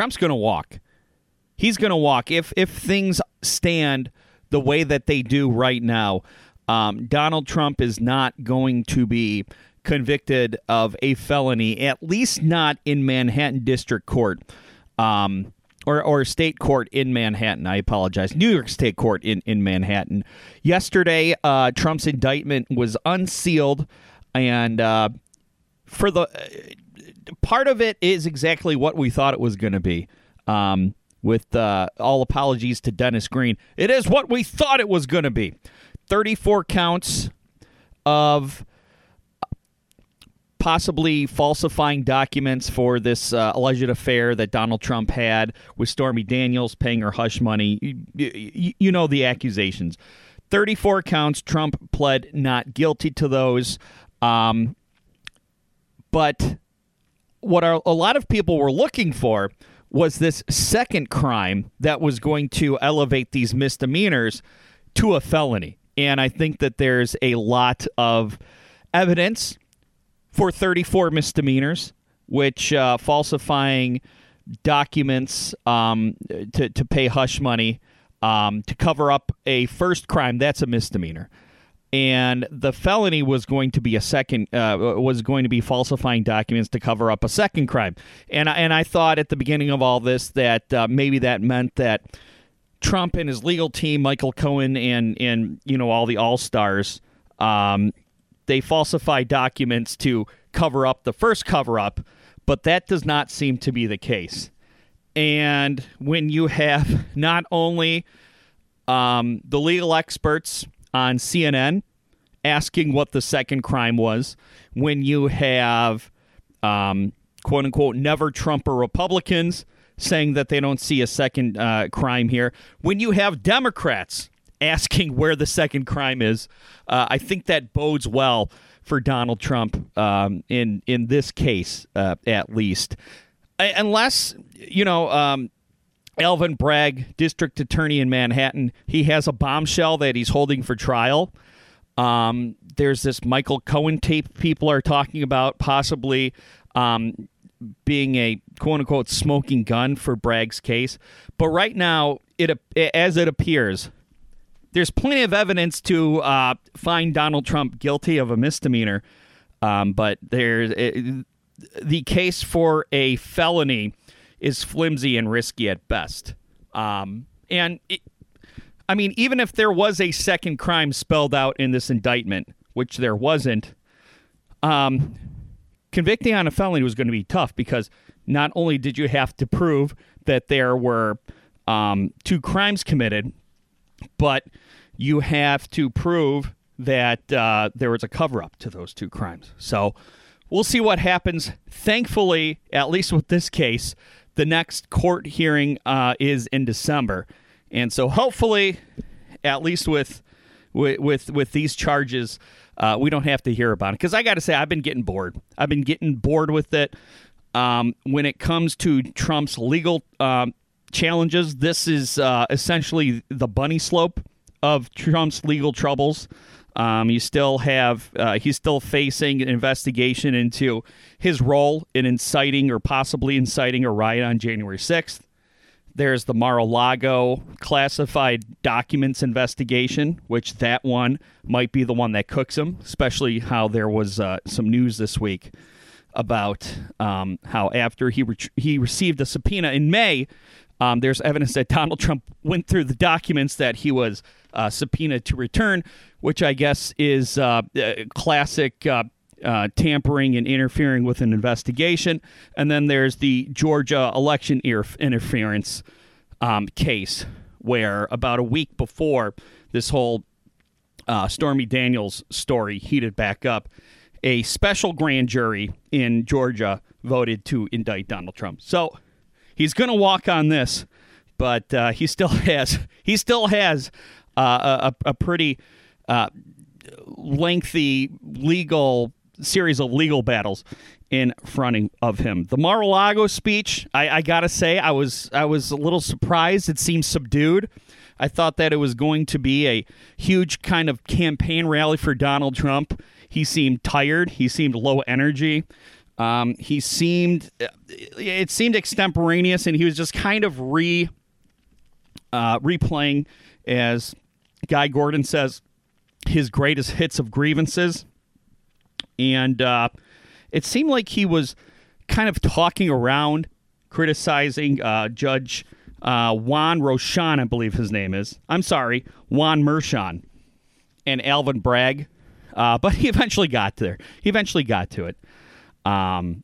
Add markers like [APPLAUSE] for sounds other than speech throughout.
Trump's going to walk. He's going to walk if if things stand the way that they do right now. Um, Donald Trump is not going to be convicted of a felony, at least not in Manhattan District Court. Um, or, or state court in Manhattan. I apologize. New York State Court in, in Manhattan. Yesterday, uh, Trump's indictment was unsealed, and uh, for the part of it is exactly what we thought it was going to be. Um, with uh, all apologies to Dennis Green, it is what we thought it was going to be. 34 counts of possibly falsifying documents for this uh, alleged affair that Donald Trump had with Stormy Daniels, paying her hush money. You, you, you know the accusations. 34 counts. Trump pled not guilty to those. Um, but what our, a lot of people were looking for was this second crime that was going to elevate these misdemeanors to a felony. And I think that there's a lot of evidence for 34 misdemeanors, which uh, falsifying documents um, to, to pay hush money um, to cover up a first crime, that's a misdemeanor. And the felony was going to be a second, uh, was going to be falsifying documents to cover up a second crime. And, and I thought at the beginning of all this that uh, maybe that meant that Trump and his legal team, Michael Cohen and, and you know, all the all stars, um, they falsify documents to cover up the first cover up, but that does not seem to be the case. And when you have [LAUGHS] not only um, the legal experts on CNN asking what the second crime was, when you have um, quote unquote never Trumper Republicans saying that they don't see a second uh, crime here, when you have Democrats asking where the second crime is. Uh, I think that bodes well for Donald Trump um, in in this case, uh, at least, I, unless you know. Um, Alvin Bragg, district attorney in Manhattan, he has a bombshell that he's holding for trial. Um, there's this Michael Cohen tape people are talking about possibly um, being a quote unquote smoking gun for Bragg's case. But right now, it as it appears, there's plenty of evidence to uh, find Donald Trump guilty of a misdemeanor, um, but there's it, the case for a felony is flimsy and risky at best. Um, and it, I mean, even if there was a second crime spelled out in this indictment, which there wasn't, um, convicting on a felony was going to be tough because not only did you have to prove that there were um, two crimes committed, but you have to prove that uh, there was a cover up to those two crimes. So we'll see what happens. Thankfully, at least with this case, the next court hearing uh, is in December, and so hopefully, at least with with with, with these charges, uh, we don't have to hear about it. Because I got to say, I've been getting bored. I've been getting bored with it. Um, when it comes to Trump's legal um, challenges, this is uh, essentially the bunny slope of Trump's legal troubles. Um, you still have uh, he's still facing an investigation into his role in inciting or possibly inciting a riot on January 6th. There's the Mar-a-Lago classified documents investigation, which that one might be the one that cooks him, especially how there was uh, some news this week about um, how after he re- he received a subpoena in May, um, there's evidence that Donald Trump went through the documents that he was uh, subpoenaed to return, which I guess is uh, uh classic. Uh, uh, tampering and interfering with an investigation. And then there's the Georgia election interference um, case, where about a week before this whole uh, Stormy Daniels story heated back up, a special grand jury in Georgia voted to indict Donald Trump. So he's going to walk on this, but uh, he still [LAUGHS] has he still has uh, a, a, pretty uh, lengthy legal series of legal battles in front of him. The Mar-a-Lago speech, I, I gotta say, I was I was a little surprised. It seemed subdued. I thought that it was going to be a huge kind of campaign rally for Donald Trump. He seemed tired. He seemed low energy. Um, he seemed it seemed extemporaneous, and he was just kind of re uh, replaying, as Guy Gordon says, his greatest hits of grievances, and uh, it seemed like he was kind of talking around, criticizing uh, Judge uh, Juan Roshan, I believe his name is. I'm sorry, Juan Merchan, and Alvin Bragg. Uh, but he eventually got there. He eventually got to it. Um,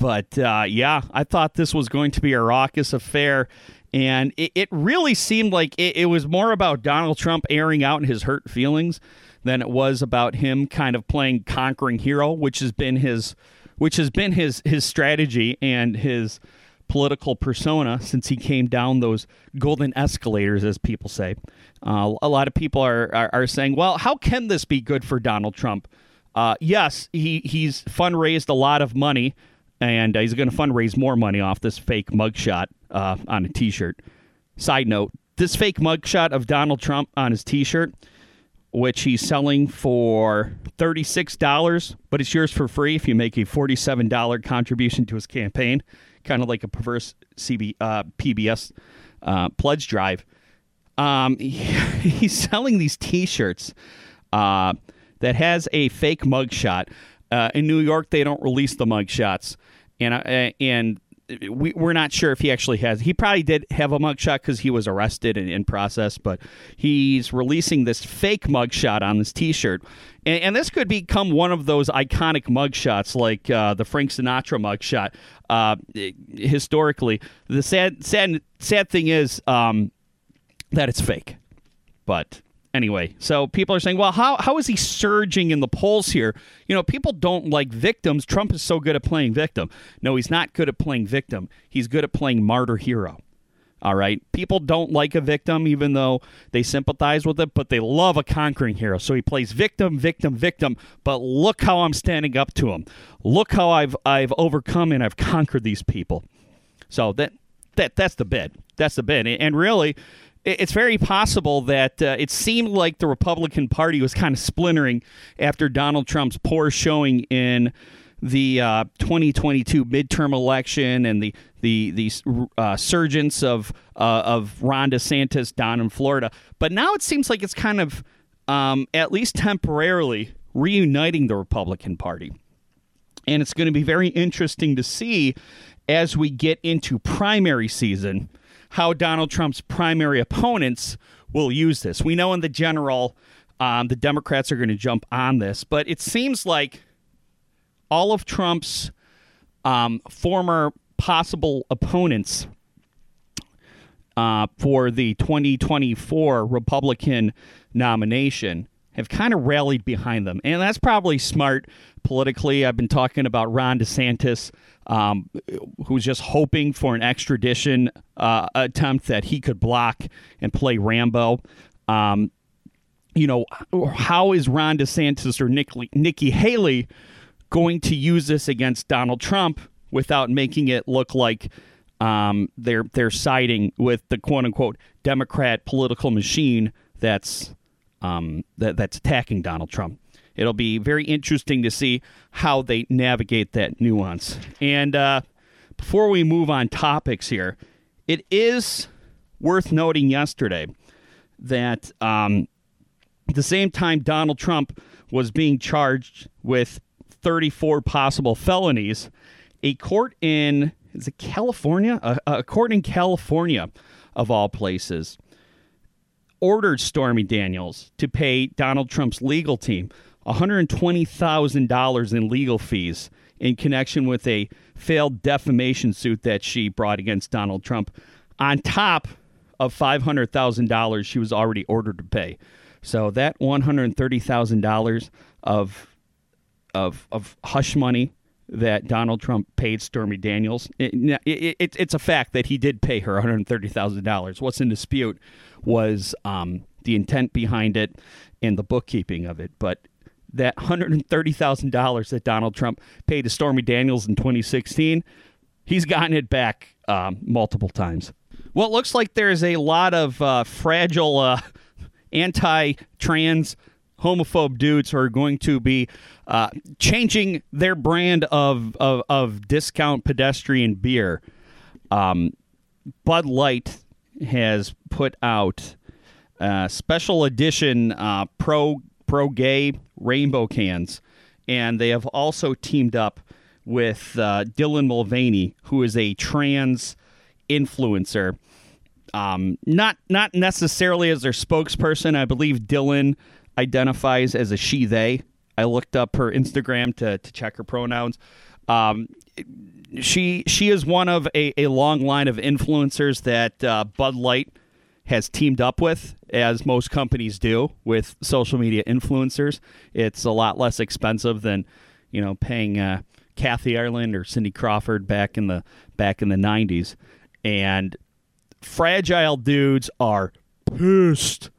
but uh, yeah, I thought this was going to be a raucous affair. And it, it really seemed like it, it was more about Donald Trump airing out his hurt feelings than it was about him kind of playing conquering hero, which has been his which has been his his strategy and his political persona since he came down those golden escalators, as people say. Uh, a lot of people are, are, are saying, well, how can this be good for Donald Trump? Uh, yes, he he's fundraised a lot of money, and uh, he's going to fundraise more money off this fake mugshot uh, on a T-shirt. Side note: this fake mugshot of Donald Trump on his T-shirt, which he's selling for thirty-six dollars, but it's yours for free if you make a forty-seven dollar contribution to his campaign, kind of like a perverse CB, uh, PBS uh, pledge drive. Um, he, [LAUGHS] he's selling these T-shirts uh, that has a fake mugshot. Uh, in New York, they don't release the mugshots, and uh, and we, we're not sure if he actually has. He probably did have a mugshot because he was arrested and in process, but he's releasing this fake mugshot on this T-shirt, and, and this could become one of those iconic mugshots, like uh, the Frank Sinatra mugshot. Uh, historically, the sad, sad, sad thing is um, that it's fake, but anyway, so people are saying, well, how, how is he surging in the polls here? You know, people don't like victims. Trump is so good at playing victim. No, he's not good at playing victim. He's good at playing martyr hero. All right. People don't like a victim, even though they sympathize with it, but they love a conquering hero. So he plays victim, victim, victim. But look how I'm standing up to him. Look how I've I've overcome and I've conquered these people. So that that that's the bid. That's the bid. And really, it's very possible that uh, it seemed like the Republican Party was kind of splintering after Donald Trump's poor showing in the uh, 2022 midterm election and the the the uh, surgence of uh, of Ron DeSantis down in Florida. But now it seems like it's kind of um, at least temporarily reuniting the Republican Party, and it's going to be very interesting to see as we get into primary season how Donald Trump's primary opponents will use this. We know in the general, um, the Democrats are going to jump on this, but it seems like all of Trump's um, former possible opponents uh, for the 2024 Republican nomination have kind of rallied behind them. And that's probably smart politically. I've been talking about Ron DeSantis, um, who's just hoping for an extradition uh, attempt that he could block and play Rambo. Um, you know, how is Ron DeSantis or Nikki, Nikki Haley going to use this against Donald Trump without making it look like um, they're they're siding with the quote unquote Democrat political machine that's um, that, that's attacking Donald Trump. It'll be very interesting to see how they navigate that nuance. And uh, before we move on topics here, it is worth noting yesterday that um, at the same time Donald Trump was being charged with 34 possible felonies, a court in is it California? A, a court in California, of all places, ordered Stormy Daniels to pay Donald Trump's legal team $120,000 in legal fees in connection with a failed defamation suit that she brought against Donald Trump, on top of $500,000 she was already ordered to pay. So that $130,000 of of of hush money that Donald Trump paid Stormy Daniels. It, it, it, it's a fact that he did pay her $130,000. What's in dispute was um, the intent behind it and the bookkeeping of it. But that $130,000 that Donald Trump paid to Stormy Daniels in 2016, he's gotten it back um, multiple times. Well, it looks like there's a lot of uh, fragile uh, [LAUGHS] anti trans homophobe dudes who are going to be uh, changing their brand of, of, of discount pedestrian beer. Um, Bud Light has put out special edition uh, pro pro gay rainbow cans, and they have also teamed up with uh, Dylan Mulvaney, who is a trans influencer. Um, not not necessarily as their spokesperson. I believe Dylan identifies as a she they. I looked up her Instagram to to check her pronouns. Um, she she is one of a, a long line of influencers that uh, Bud Light has teamed up with, as most companies do with social media influencers. It's a lot less expensive than you know paying uh, Kathy Ireland or Cindy Crawford back in the back in the '90s, and fragile dudes are pissed.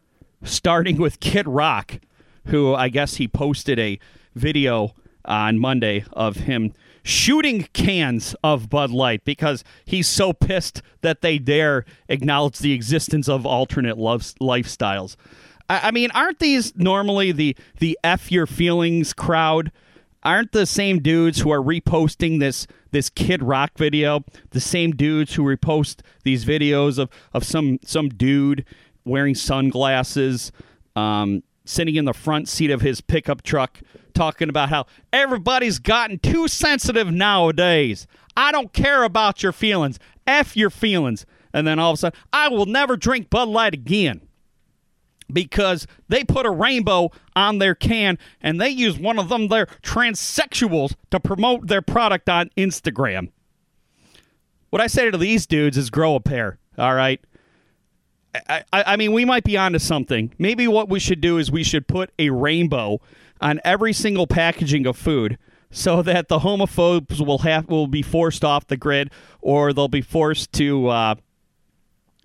Starting with Kid Rock, who I guess he posted a video on Monday of him shooting cans of Bud Light because he's so pissed that they dare acknowledge the existence of alternate lifestyles. I, I mean, aren't these normally the the f your feelings crowd? Aren't the same dudes who are reposting this this Kid Rock video the same dudes who repost these videos of of some some dude wearing sunglasses, um, sitting in the front seat of his pickup truck talking about how everybody's gotten too sensitive nowadays. I don't care about your feelings. F your feelings. And then all of a sudden, I will never drink Bud Light again because they put a rainbow on their can and they use one of them, their transsexuals, to promote their product on Instagram. What I say to these dudes is grow a pair, all right? I, I, mean, we might be onto something. Maybe what we should do is we should put a rainbow on every single packaging of food so [LAUGHS] that the homophobes will have will be forced off the grid or they'll be forced to uh,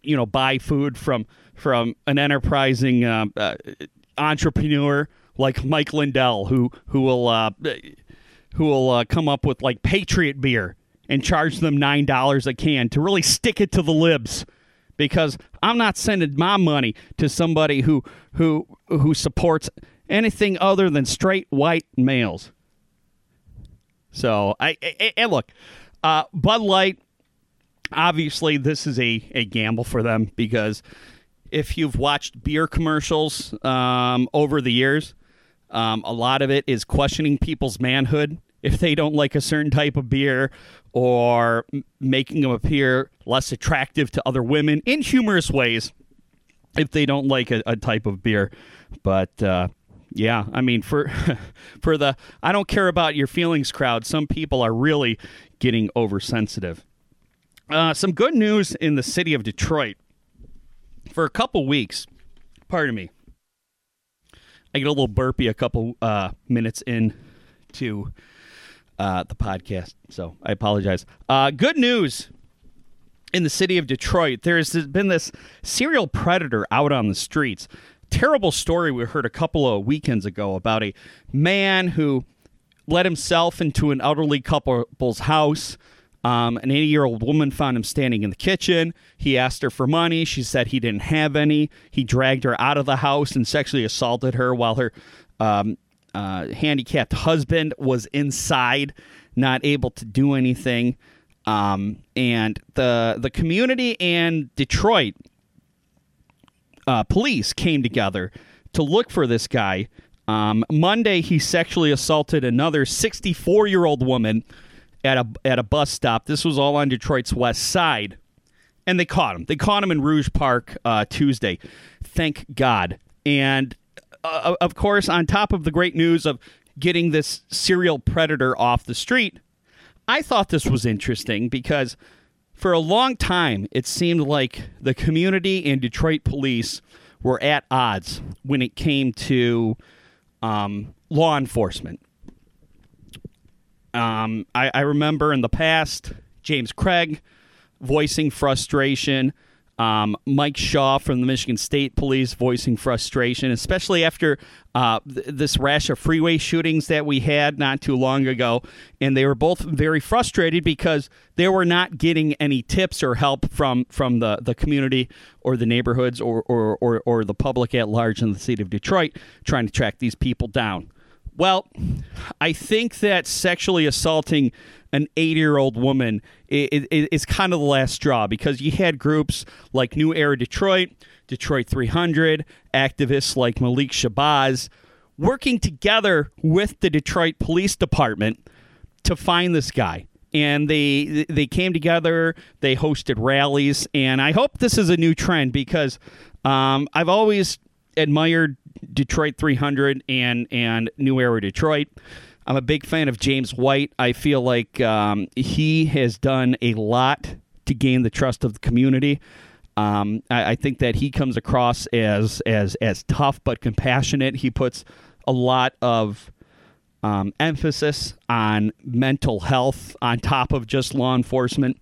you know buy food from from an enterprising uh, uh, entrepreneur like Mike Lindell who who will uh, who will uh, come up with like Patriot beer and charge them nine dollars a can to really stick it to the libs because I'm not sending my money to somebody who who who supports anything other than straight white males. So I and look, uh, Bud Light. Obviously, this is a, a gamble for them because if you've watched beer commercials um, over the years, um, a lot of it is questioning people's manhood if they don't like a certain type of beer or making them appear less attractive to other women in humorous ways if they don't like a, a type of beer. But uh, yeah, I mean for [LAUGHS] for the I don't care about your feelings crowd, some people are really getting oversensitive. Uh, some good news in the city of Detroit. For a couple weeks, pardon me, I get a little burpy a couple uh, minutes in to uh, the podcast, so I apologize. Uh, good news in the city of Detroit. There's been this serial predator out on the streets terrible story we heard a couple of weekends ago about a man who let himself into an elderly couple's house. Um, an 80 year old woman found him standing in the kitchen. He asked her for money. She said he didn't have any. He dragged her out of the house and sexually assaulted her while her um, uh, handicapped husband was inside, not able to do anything. Um, and the the community and Detroit uh, police came together to look for this guy. Um, Monday, he sexually assaulted another 64 year old woman at a at a bus stop. This was all on Detroit's west side, and they caught him. They caught him in Rouge Park uh, Tuesday. Thank God. And uh, of course, on top of the great news of getting this serial predator off the street, I thought this was interesting because for a long time, it seemed like the community and Detroit police were at odds when it came to um, law enforcement. Um, I, I, remember in the past, James Craig voicing frustration Um, Mike Shaw from the Michigan State Police voicing frustration, especially after uh, th- this rash of freeway shootings that we had not too long ago. And they were both very frustrated because they were not getting any tips or help from, from the, the community or the neighborhoods or, or, or, or the public at large in the city of Detroit trying to track these people down. Well, I think that sexually assaulting an 80 year old woman is, is kind of the last straw because you had groups like New Era Detroit, Detroit 300, activists like Malik Shabazz working together with the Detroit Police Department to find this guy. And they they came together. They hosted rallies, and I hope this is a new trend because um, I've always admired Detroit 300 and and New Era Detroit. I'm a big fan of James White. I feel like um, he has done a lot to gain the trust of the community. Um, I, I, think that he comes across as as as tough but compassionate. He puts a lot of um, emphasis on mental health on top of just law enforcement.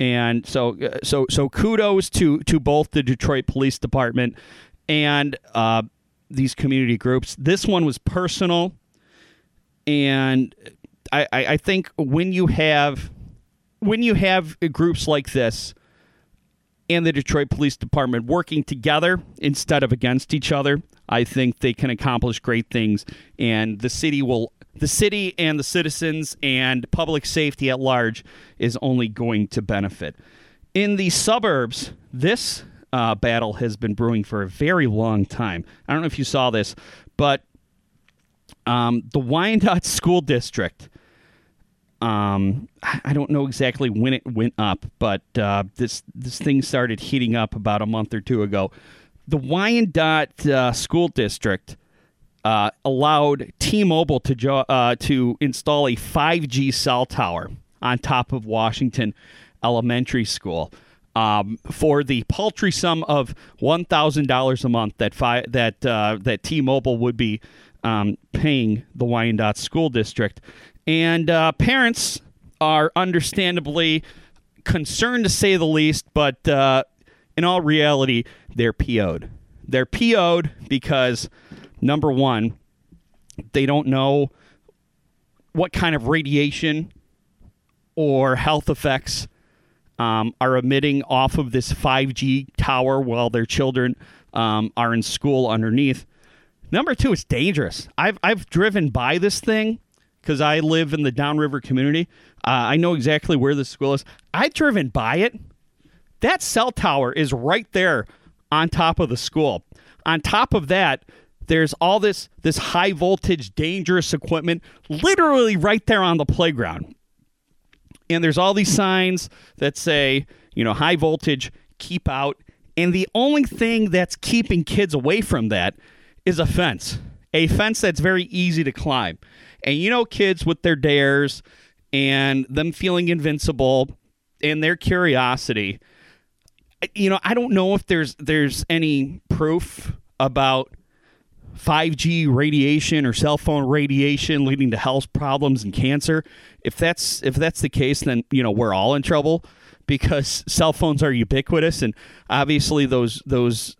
And so, uh, so, so, kudos to to both the Detroit Police Department and uh, these community groups. This one was personal, and I, I think when you have when you have groups like this and the Detroit Police Department working together instead of against each other, I think they can accomplish great things, and the city will. The city and the citizens and public safety at large is only going to benefit. In the suburbs, this uh, battle has been brewing for a very long time. I don't know if you saw this, but um, the Wyandotte School District. Um, I don't know exactly when it went up, but uh, this this thing started heating up about a month or two ago. The Wyandotte uh, School District uh, allowed T-Mobile to jo- uh, to install a 5G cell tower on top of Washington Elementary School um, for the paltry sum of one thousand dollars a month that fi- that uh, that T-Mobile would be um, paying the Wyandotte School District, and uh, parents are understandably concerned to say the least, but uh, in all reality, they're PO'd. They're PO'd because number one, they don't know what kind of radiation or health effects um, are emitting off of this 5G tower while their children um, are in school underneath. Number two, it's dangerous. I've, I've driven by this thing because I live in the downriver community. Uh, I know exactly where the school is. I've driven by it. That cell tower is right there on top of the school. On top of that, there's all this this high voltage dangerous equipment literally right there on the playground and there's all these signs that say, you know, high voltage, keep out. And the only thing that's keeping kids away from that is a fence, a fence that's very easy to climb. And you know, kids with their dares and them feeling invincible and their curiosity. You know, I don't know if there's there's any proof about 5G radiation or cell phone radiation leading to health problems and cancer. If that's if that's the case, then you know we're all in trouble because cell phones are ubiquitous, and obviously those those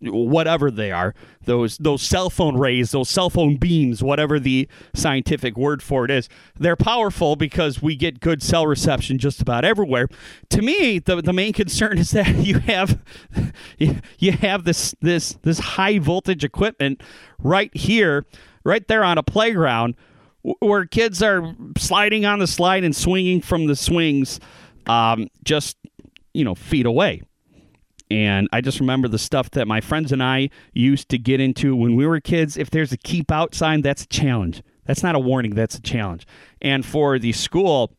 whatever they are those those cell phone rays those cell phone beams whatever the scientific word for it is they're powerful because we get good cell reception just about everywhere. To me the, the main concern is that [LAUGHS] you have you have this this this high voltage equipment right here right there on a playground where kids are sliding on the slide and swinging from the swings um, just you know feet away and I just remember the stuff that my friends and I used to get into when we were kids. If there's a keep out sign, that's a challenge. That's not a warning, that's a challenge. And for the school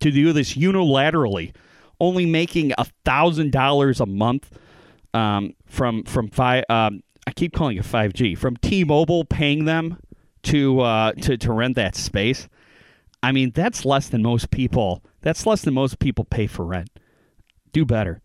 to do this unilaterally, only making a thousand dollars a month um, from from five. Um, I keep calling it five G from T-Mobile paying them to uh, to to rent that space. I mean, that's less than most people. That's less than most people pay for rent. Do better